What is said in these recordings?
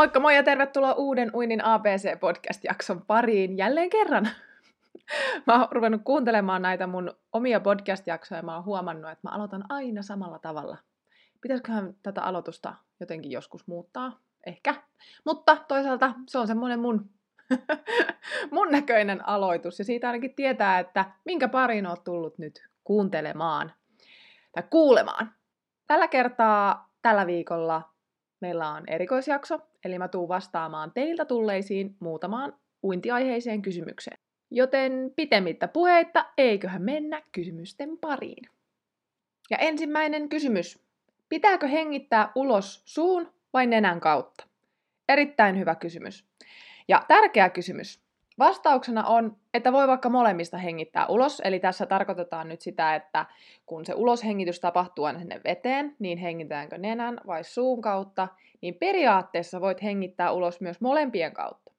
Moikka moi ja tervetuloa uuden Uinin ABC-podcast-jakson pariin jälleen kerran. Mä oon ruvennut kuuntelemaan näitä mun omia podcast-jaksoja ja mä oon huomannut, että mä aloitan aina samalla tavalla. Pitäisiköhän tätä aloitusta jotenkin joskus muuttaa? Ehkä. Mutta toisaalta se on semmoinen mun, mun näköinen aloitus ja siitä ainakin tietää, että minkä parin oot tullut nyt kuuntelemaan tai kuulemaan. Tällä kertaa tällä viikolla meillä on erikoisjakso, eli mä tuun vastaamaan teiltä tulleisiin muutamaan uintiaiheiseen kysymykseen. Joten pitemmittä puheitta, eiköhän mennä kysymysten pariin. Ja ensimmäinen kysymys. Pitääkö hengittää ulos suun vai nenän kautta? Erittäin hyvä kysymys. Ja tärkeä kysymys. Vastauksena on, että voi vaikka molemmista hengittää ulos, eli tässä tarkoitetaan nyt sitä, että kun se uloshengitys tapahtuu aina sinne veteen, niin hengitäänkö nenän vai suun kautta, niin periaatteessa voit hengittää ulos myös molempien kautta.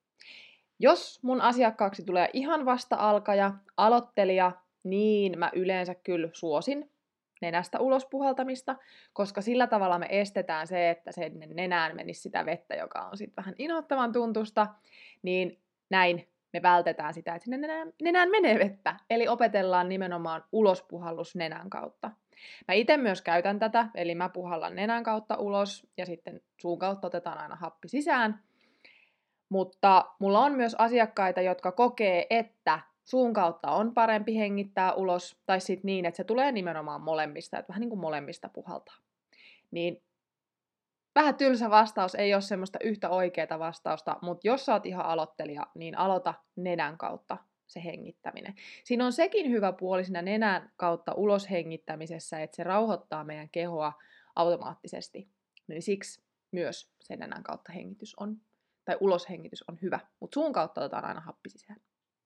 Jos mun asiakkaaksi tulee ihan vasta alkaja, aloittelija, niin mä yleensä kyllä suosin nenästä ulos puhaltamista, koska sillä tavalla me estetään se, että sen nenään menisi sitä vettä, joka on sitten vähän inhottavan tuntusta, niin näin me vältetään sitä, että sinne nenään, nenään menee vettä. Eli opetellaan nimenomaan ulospuhallus nenän kautta. Mä itse myös käytän tätä, eli mä puhallan nenän kautta ulos ja sitten suun kautta otetaan aina happi sisään. Mutta mulla on myös asiakkaita, jotka kokee, että suun kautta on parempi hengittää ulos, tai sitten niin, että se tulee nimenomaan molemmista, että vähän niin kuin molemmista puhaltaa. Niin vähän tylsä vastaus, ei ole semmoista yhtä oikeaa vastausta, mutta jos sä oot ihan aloittelija, niin aloita nenän kautta se hengittäminen. Siinä on sekin hyvä puoli siinä nenän kautta ulos hengittämisessä, että se rauhoittaa meidän kehoa automaattisesti. Niin siksi myös sen nenän kautta hengitys on, tai uloshengitys on hyvä, mutta suun kautta otetaan aina happi sisään.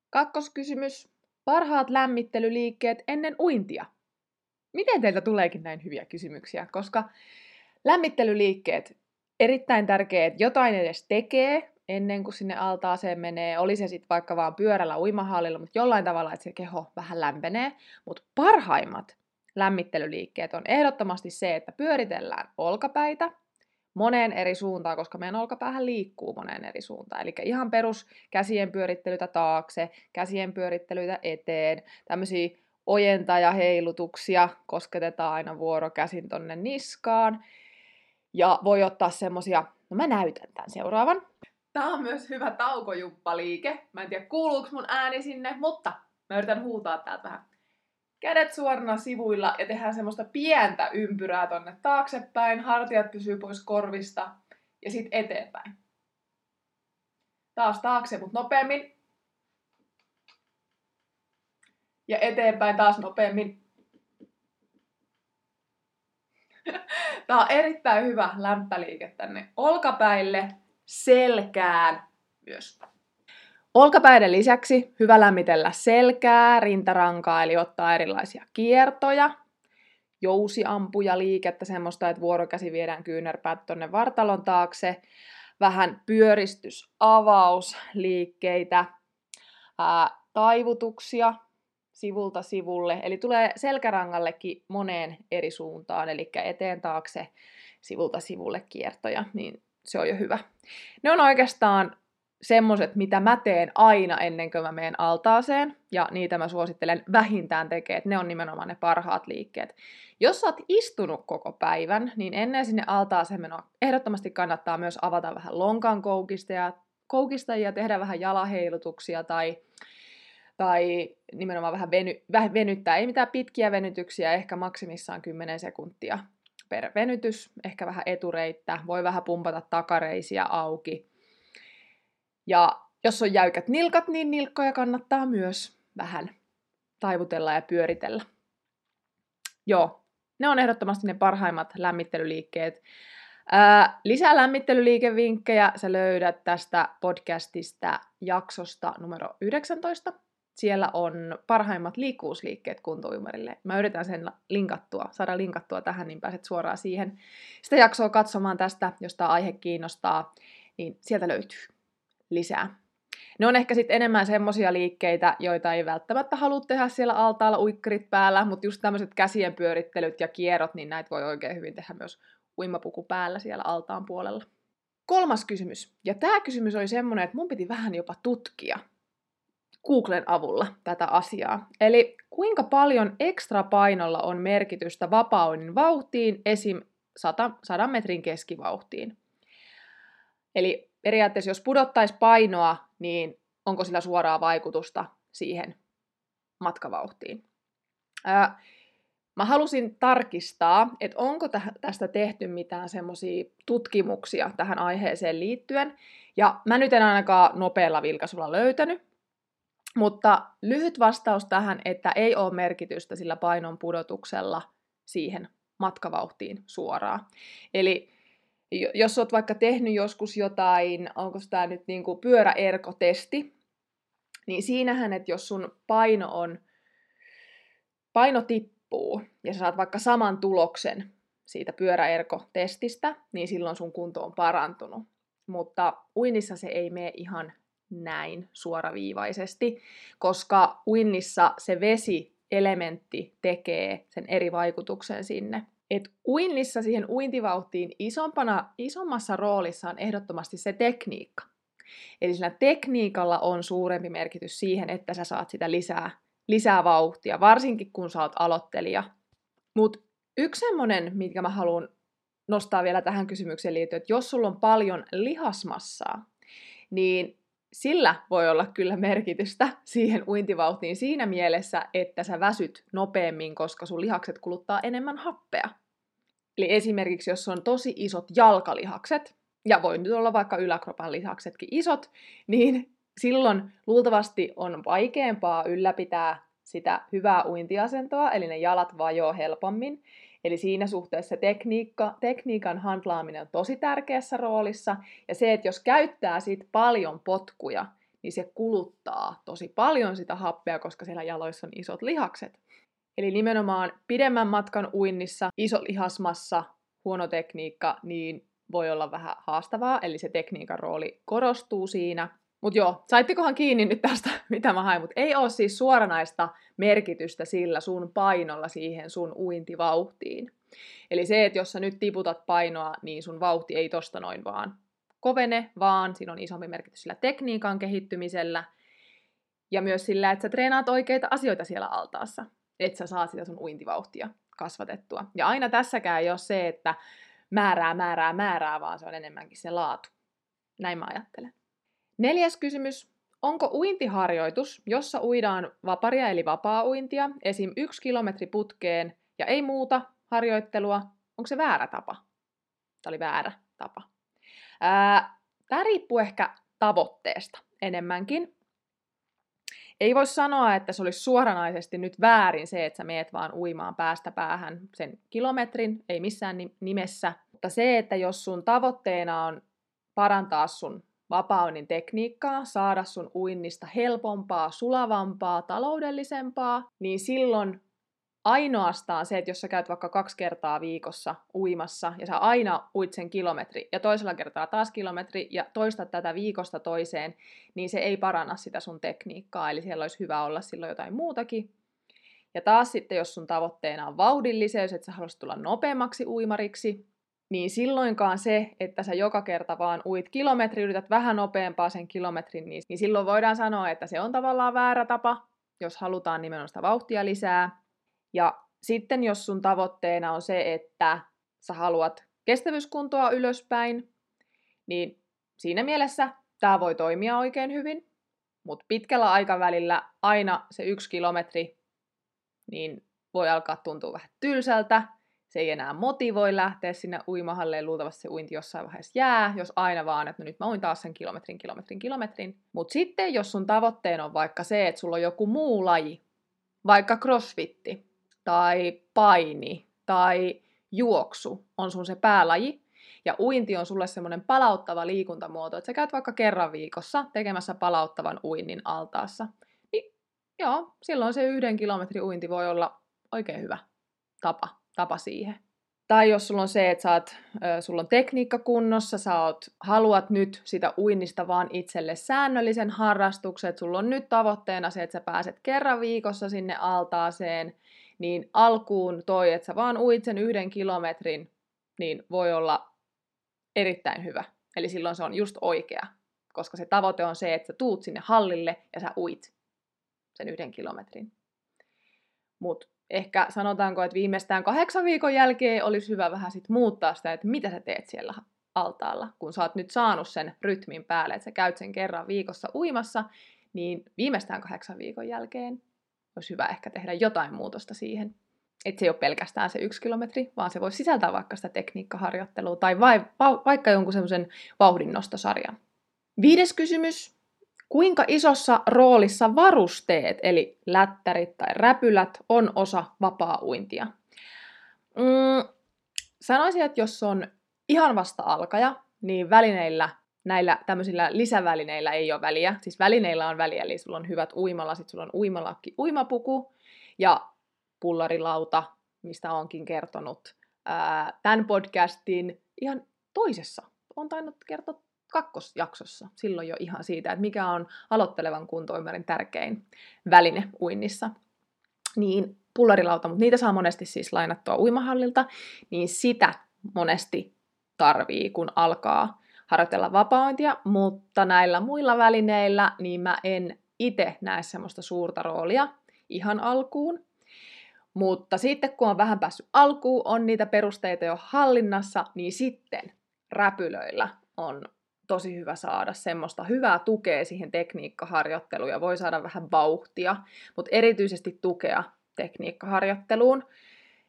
Kakkoskysymys. Parhaat lämmittelyliikkeet ennen uintia. Miten teiltä tuleekin näin hyviä kysymyksiä? Koska Lämmittelyliikkeet. Erittäin tärkeää, että jotain edes tekee ennen kuin sinne altaaseen menee. Oli se sitten vaikka vaan pyörällä uimahallilla, mutta jollain tavalla, että se keho vähän lämpenee. Mutta parhaimmat lämmittelyliikkeet on ehdottomasti se, että pyöritellään olkapäitä moneen eri suuntaan, koska meidän olkapäähän liikkuu moneen eri suuntaan. Eli ihan perus käsien pyörittelyitä taakse, käsien pyörittelyitä eteen, tämmöisiä ojentaja-heilutuksia, kosketetaan aina vuorokäsin tonne niskaan. Ja voi ottaa semmosia, no mä näytän tämän seuraavan. Tää on myös hyvä taukojumppaliike. Mä en tiedä kuuluuko mun ääni sinne, mutta mä yritän huutaa täältä vähän. Kädet suorana sivuilla ja tehdään semmoista pientä ympyrää tonne taaksepäin. Hartiat pysyy pois korvista ja sitten eteenpäin. Taas taakse, mutta nopeammin. Ja eteenpäin taas nopeammin. Tämä on erittäin hyvä lämpäliike tänne olkapäille, selkään myös. Olkapäiden lisäksi hyvä lämmitellä selkää, rintarankaa, eli ottaa erilaisia kiertoja, jousiampuja liikettä, semmoista, että vuorokäsi viedään kyynärpäät tonne vartalon taakse, vähän pyöristys, avausliikkeitä, ää, taivutuksia, sivulta sivulle. Eli tulee selkärangallekin moneen eri suuntaan, eli eteen taakse, sivulta sivulle kiertoja, niin se on jo hyvä. Ne on oikeastaan semmoset, mitä mä teen aina ennen kuin mä menen altaaseen, ja niitä mä suosittelen vähintään tekemään, että ne on nimenomaan ne parhaat liikkeet. Jos sä oot istunut koko päivän, niin ennen sinne altaaseen menoa ehdottomasti kannattaa myös avata vähän lonkan koukista ja, koukista ja tehdä vähän jalaheilutuksia tai tai nimenomaan vähän, veny, vähän venyttää. Ei mitään pitkiä venytyksiä, ehkä maksimissaan 10 sekuntia. per venytys, ehkä vähän etureittä, voi vähän pumpata takareisia auki. Ja jos on jäykät nilkat, niin nilkkoja kannattaa myös vähän taivutella ja pyöritellä. Joo, ne on ehdottomasti ne parhaimmat lämmittelyliikkeet. Ää, lisää lämmittelyliikevinkkejä sä löydät tästä podcastista jaksosta numero 19. Siellä on parhaimmat liikkuvuusliikkeet kuntouimarille. Mä yritän sen linkattua, saada linkattua tähän, niin pääset suoraan siihen. Sitä jaksoa katsomaan tästä, jos tämä aihe kiinnostaa, niin sieltä löytyy lisää. Ne on ehkä sitten enemmän semmoisia liikkeitä, joita ei välttämättä halua tehdä siellä altaalla uikkarit päällä, mutta just tämmöiset käsien pyörittelyt ja kierrot, niin näitä voi oikein hyvin tehdä myös uimapuku päällä siellä altaan puolella. Kolmas kysymys. Ja tämä kysymys oli semmoinen, että mun piti vähän jopa tutkia Googlen avulla tätä asiaa. Eli kuinka paljon ekstra painolla on merkitystä vapaunin vauhtiin, esim. 100, 100 metrin keskivauhtiin. Eli periaatteessa jos pudottaisi painoa, niin onko sillä suoraa vaikutusta siihen matkavauhtiin. Ää, mä halusin tarkistaa, että onko tästä tehty mitään semmoisia tutkimuksia tähän aiheeseen liittyen, ja mä nyt en ainakaan nopealla vilkaisulla löytänyt, mutta lyhyt vastaus tähän, että ei ole merkitystä sillä painon pudotuksella siihen matkavauhtiin suoraan. Eli jos olet vaikka tehnyt joskus jotain, onko tämä nyt niin kuin pyöräerkotesti, niin siinähän, että jos sun paino on, paino tippuu ja sä saat vaikka saman tuloksen siitä pyöräerkotestistä, niin silloin sun kunto on parantunut. Mutta uinnissa se ei mene ihan näin suoraviivaisesti, koska uinnissa se vesi-elementti tekee sen eri vaikutuksen sinne että uinnissa siihen uintivauhtiin isompana, isommassa roolissa on ehdottomasti se tekniikka. Eli sillä tekniikalla on suurempi merkitys siihen, että sä saat sitä lisää, lisää vauhtia, varsinkin kun sä oot aloittelija. Mutta yksi semmonen, minkä mä haluan nostaa vielä tähän kysymykseen liittyen, että jos sulla on paljon lihasmassaa, niin sillä voi olla kyllä merkitystä siihen uintivauhtiin siinä mielessä, että sä väsyt nopeammin, koska sun lihakset kuluttaa enemmän happea. Eli esimerkiksi jos on tosi isot jalkalihakset, ja voi nyt olla vaikka yläkropan lihaksetkin isot, niin silloin luultavasti on vaikeampaa ylläpitää sitä hyvää uintiasentoa, eli ne jalat vajoo helpommin. Eli siinä suhteessa tekniikka, tekniikan handlaaminen on tosi tärkeässä roolissa. Ja se, että jos käyttää siitä paljon potkuja, niin se kuluttaa tosi paljon sitä happea, koska siellä jaloissa on isot lihakset. Eli nimenomaan pidemmän matkan uinnissa, iso lihasmassa, huono tekniikka, niin voi olla vähän haastavaa, eli se tekniikan rooli korostuu siinä. Mutta joo, saittikohan kiinni nyt tästä, mitä mä hain, mutta ei ole siis suoranaista merkitystä sillä sun painolla siihen sun uintivauhtiin. Eli se, että jos sä nyt tiputat painoa, niin sun vauhti ei tosta noin vaan kovene, vaan siinä on isompi merkitys sillä tekniikan kehittymisellä ja myös sillä, että sä treenaat oikeita asioita siellä altaassa, että sä saat sitä sun uintivauhtia kasvatettua. Ja aina tässäkään ei ole se, että määrää, määrää, määrää, vaan se on enemmänkin se laatu. Näin mä ajattelen. Neljäs kysymys. Onko uintiharjoitus, jossa uidaan vaparia eli vapaa-uintia, esim. yksi kilometri putkeen ja ei muuta harjoittelua, onko se väärä tapa? Tämä oli väärä tapa. Tämä riippuu ehkä tavoitteesta enemmänkin. Ei voi sanoa, että se olisi suoranaisesti nyt väärin se, että sä meet vaan uimaan päästä päähän sen kilometrin, ei missään nimessä. Mutta se, että jos sun tavoitteena on parantaa sun vapaunin tekniikkaa, saada sun uinnista helpompaa, sulavampaa, taloudellisempaa, niin silloin ainoastaan se, että jos sä käyt vaikka kaksi kertaa viikossa uimassa ja sä aina uit sen kilometri ja toisella kertaa taas kilometri ja toistat tätä viikosta toiseen, niin se ei paranna sitä sun tekniikkaa, eli siellä olisi hyvä olla silloin jotain muutakin. Ja taas sitten, jos sun tavoitteena on vauhdilliseus, että sä haluaisit tulla nopeammaksi uimariksi, niin silloinkaan se, että sä joka kerta vaan uit kilometri, yrität vähän nopeampaa sen kilometrin, niin, niin silloin voidaan sanoa, että se on tavallaan väärä tapa, jos halutaan nimenomaan sitä vauhtia lisää. Ja sitten jos sun tavoitteena on se, että sä haluat kestävyyskuntoa ylöspäin, niin siinä mielessä tämä voi toimia oikein hyvin, mutta pitkällä aikavälillä aina se yksi kilometri niin voi alkaa tuntua vähän tylsältä, se ei enää motivoi lähteä sinne uimahalleen, luultavasti se uinti jossain vaiheessa jää, jos aina vaan, että no nyt mä uin taas sen kilometrin, kilometrin, kilometrin. Mutta sitten, jos sun tavoitteena on vaikka se, että sulla on joku muu laji, vaikka crossfitti, tai paini, tai juoksu on sun se päälaji, ja uinti on sulle semmoinen palauttava liikuntamuoto, että sä käyt vaikka kerran viikossa tekemässä palauttavan uinnin altaassa. Niin joo, silloin se yhden kilometrin uinti voi olla oikein hyvä tapa, tapa siihen. Tai jos sulla on se, että oot, sulla on tekniikka kunnossa, sä oot, haluat nyt sitä uinnista vaan itselle säännöllisen harrastuksen, että sulla on nyt tavoitteena se, että sä pääset kerran viikossa sinne altaaseen, niin alkuun toi, että sä vaan uit sen yhden kilometrin, niin voi olla erittäin hyvä. Eli silloin se on just oikea, koska se tavoite on se, että sä tuut sinne hallille ja sä uit sen yhden kilometrin. Mutta ehkä sanotaanko, että viimeistään kahdeksan viikon jälkeen olisi hyvä vähän sit muuttaa sitä, että mitä sä teet siellä altaalla, kun sä oot nyt saanut sen rytmin päälle, että sä käyt sen kerran viikossa uimassa, niin viimeistään kahdeksan viikon jälkeen olisi hyvä ehkä tehdä jotain muutosta siihen. Että se ei ole pelkästään se yksi kilometri, vaan se voi sisältää vaikka sitä tekniikkaharjoittelua tai vai, va, vaikka jonkun semmoisen vauhdinnostosarjan. Viides kysymys. Kuinka isossa roolissa varusteet, eli lättärit tai räpylät, on osa vapaa-uintia? Mm, sanoisin, että jos on ihan vasta alkaja, niin välineillä näillä tämmöisillä lisävälineillä ei ole väliä. Siis välineillä on väliä, eli sulla on hyvät uimalasit, sulla on uimalakki, uimapuku ja pullarilauta, mistä onkin kertonut ää, tämän podcastin ihan toisessa. On tainnut kertoa kakkosjaksossa silloin jo ihan siitä, että mikä on aloittelevan kuntoimarin tärkein väline uinnissa. Niin pullarilauta, mutta niitä saa monesti siis lainattua uimahallilta, niin sitä monesti tarvii, kun alkaa harjoitella vapaointia, mutta näillä muilla välineillä niin mä en itse näe semmoista suurta roolia ihan alkuun. Mutta sitten kun on vähän päässyt alkuun, on niitä perusteita jo hallinnassa, niin sitten räpylöillä on tosi hyvä saada semmoista hyvää tukea siihen tekniikkaharjoitteluun ja voi saada vähän vauhtia, mutta erityisesti tukea tekniikkaharjoitteluun.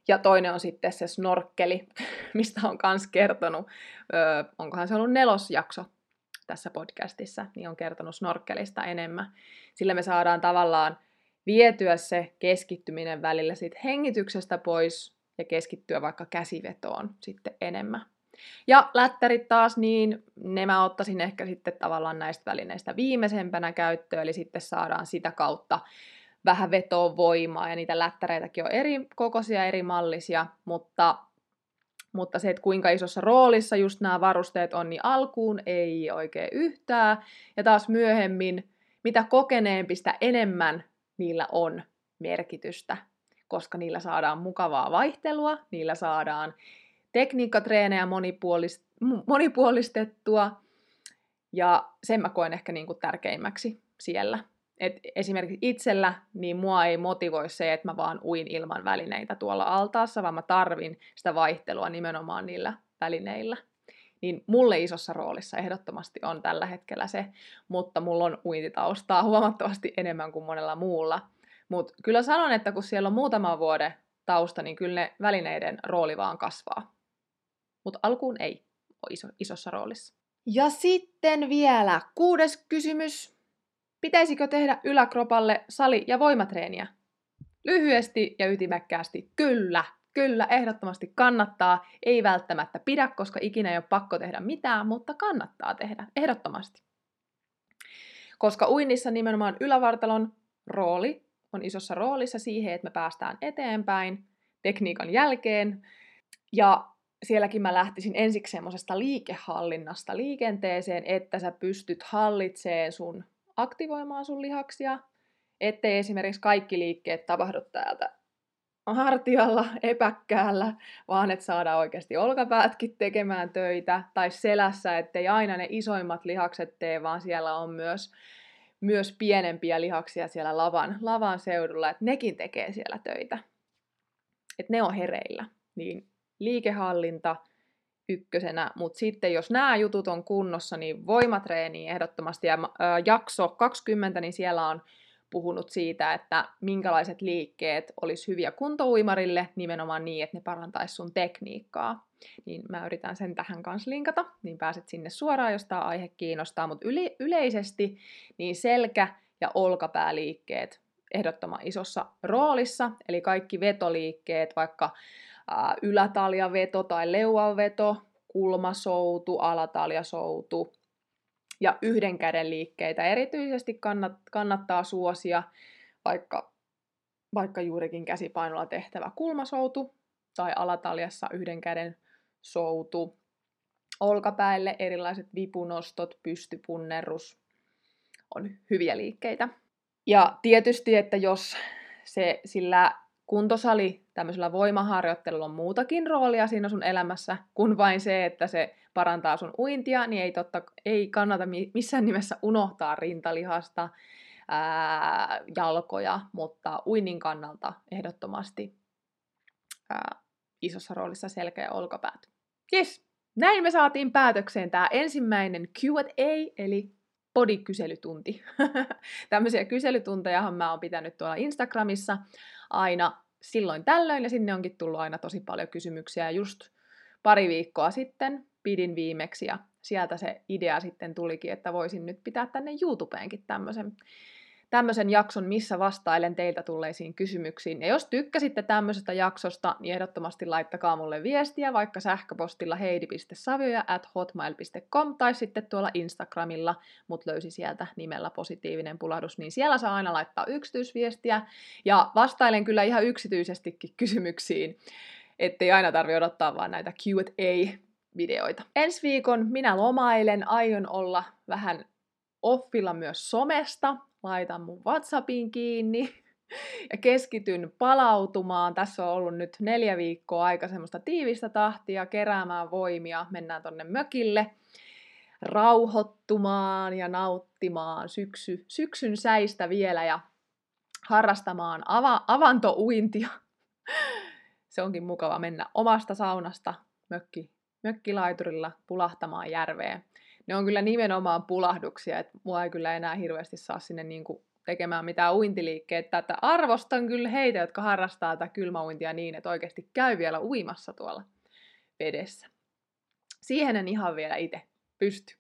Ja toinen on sitten se snorkkeli, mistä on myös kertonut, öö, onkohan se ollut nelosjakso tässä podcastissa, niin on kertonut snorkkelista enemmän. Sillä me saadaan tavallaan vietyä se keskittyminen välillä siitä hengityksestä pois ja keskittyä vaikka käsivetoon sitten enemmän. Ja lättärit taas, niin ne mä ottaisin ehkä sitten tavallaan näistä välineistä viimeisempänä käyttöön, eli sitten saadaan sitä kautta vähän vetovoimaa, ja niitä lättäreitäkin on eri kokoisia, eri mallisia, mutta, mutta se, että kuinka isossa roolissa just nämä varusteet on, niin alkuun ei oikein yhtään, ja taas myöhemmin, mitä kokeneempi, sitä enemmän niillä on merkitystä, koska niillä saadaan mukavaa vaihtelua, niillä saadaan tekniikkatreenejä monipuolist- monipuolistettua, ja sen mä koen ehkä niin kuin tärkeimmäksi siellä. Et esimerkiksi itsellä, niin mua ei motivoi se, että mä vaan uin ilman välineitä tuolla altaassa, vaan mä tarvin sitä vaihtelua nimenomaan niillä välineillä. Niin mulle isossa roolissa ehdottomasti on tällä hetkellä se, mutta mulla on uintitaustaa huomattavasti enemmän kuin monella muulla. Mutta kyllä sanon, että kun siellä on muutama vuoden tausta, niin kyllä ne välineiden rooli vaan kasvaa. Mutta alkuun ei ole iso, isossa roolissa. Ja sitten vielä kuudes kysymys. Pitäisikö tehdä yläkropalle sali- ja voimatreeniä? Lyhyesti ja ytimekkäästi kyllä. Kyllä, ehdottomasti kannattaa. Ei välttämättä pidä, koska ikinä ei ole pakko tehdä mitään, mutta kannattaa tehdä. Ehdottomasti. Koska uinnissa nimenomaan ylävartalon rooli on isossa roolissa siihen, että me päästään eteenpäin tekniikan jälkeen. Ja sielläkin mä lähtisin ensiksi semmoisesta liikehallinnasta liikenteeseen, että sä pystyt hallitseen sun, aktivoimaan sun lihaksia, ettei esimerkiksi kaikki liikkeet tapahdu täältä hartialla, epäkkäällä, vaan että saadaan oikeasti olkapäätkin tekemään töitä, tai selässä, ettei aina ne isoimmat lihakset tee, vaan siellä on myös, myös pienempiä lihaksia siellä lavan, lavan seudulla, että nekin tekee siellä töitä. Että ne on hereillä. Niin liikehallinta ykkösenä, mutta sitten jos nämä jutut on kunnossa, niin voimatreeni ehdottomasti, ja jakso 20, niin siellä on puhunut siitä, että minkälaiset liikkeet olisi hyviä kuntouimarille nimenomaan niin, että ne parantaisi sun tekniikkaa. Niin mä yritän sen tähän kanssa linkata, niin pääset sinne suoraan, jos tämä aihe kiinnostaa. Mutta yle- yleisesti niin selkä- ja olkapääliikkeet ehdottoman isossa roolissa, eli kaikki vetoliikkeet, vaikka ylätaljaveto tai leuanveto, kulmasoutu, alataljasoutu, ja yhden käden liikkeitä erityisesti kannat, kannattaa suosia, vaikka, vaikka juurikin käsipainolla tehtävä kulmasoutu tai alataljassa yhden käden soutu. Olkapäille erilaiset vipunostot, pystypunnerus on hyviä liikkeitä. Ja tietysti, että jos se sillä kuntosali tämmöisellä voimaharjoittelulla on muutakin roolia siinä sun elämässä kuin vain se, että se parantaa sun uintia, niin ei, totta, ei kannata missään nimessä unohtaa rintalihasta, ää, jalkoja, mutta uinnin kannalta ehdottomasti ää, isossa roolissa selkä ja olkapäät. Yes, näin me saatiin päätökseen tämä ensimmäinen Q&A, eli bodykyselytunti. Tämmöisiä kyselytuntejahan mä oon pitänyt tuolla Instagramissa aina silloin tällöin, ja sinne onkin tullut aina tosi paljon kysymyksiä. Just pari viikkoa sitten pidin viimeksi, ja sieltä se idea sitten tulikin, että voisin nyt pitää tänne YouTubeenkin tämmöisen tämmöisen jakson, missä vastailen teiltä tulleisiin kysymyksiin. Ja jos tykkäsitte tämmöisestä jaksosta, niin ehdottomasti laittakaa mulle viestiä vaikka sähköpostilla heidi.savioja at hotmail.com tai sitten tuolla Instagramilla, mut löysi sieltä nimellä positiivinen pulahdus, niin siellä saa aina laittaa yksityisviestiä. Ja vastailen kyllä ihan yksityisestikin kysymyksiin, ettei aina tarvi odottaa vaan näitä Q&A videoita. Ensi viikon minä lomailen, aion olla vähän offilla myös somesta, laitan mun WhatsAppin kiinni ja keskityn palautumaan. Tässä on ollut nyt neljä viikkoa aika semmoista tiivistä tahtia, keräämään voimia, mennään tonne mökille rauhoittumaan ja nauttimaan syksy, syksyn säistä vielä ja harrastamaan ava, avantouintia. Se onkin mukava mennä omasta saunasta mökki, mökkilaiturilla pulahtamaan järveen ne on kyllä nimenomaan pulahduksia, että mua ei kyllä enää hirveästi saa sinne niin kuin tekemään mitään uintiliikkeitä, että arvostan kyllä heitä, jotka harrastaa tätä kylmäuintia niin, että oikeasti käy vielä uimassa tuolla vedessä. Siihen en ihan vielä itse pysty.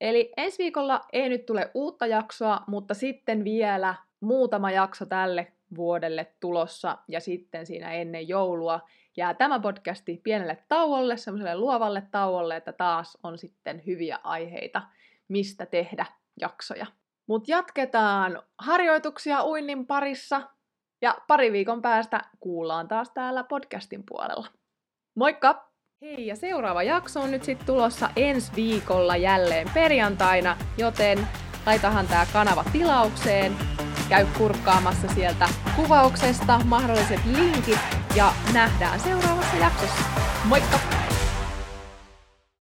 Eli ensi viikolla ei nyt tule uutta jaksoa, mutta sitten vielä muutama jakso tälle vuodelle tulossa ja sitten siinä ennen joulua jää tämä podcasti pienelle tauolle, semmoiselle luovalle tauolle, että taas on sitten hyviä aiheita, mistä tehdä jaksoja. Mutta jatketaan harjoituksia uinnin parissa ja pari viikon päästä kuullaan taas täällä podcastin puolella. Moikka! Hei, ja seuraava jakso on nyt sitten tulossa ensi viikolla jälleen perjantaina, joten laitahan tämä kanava tilaukseen käy kurkkaamassa sieltä kuvauksesta mahdolliset linkit ja nähdään seuraavassa jaksossa. Moikka!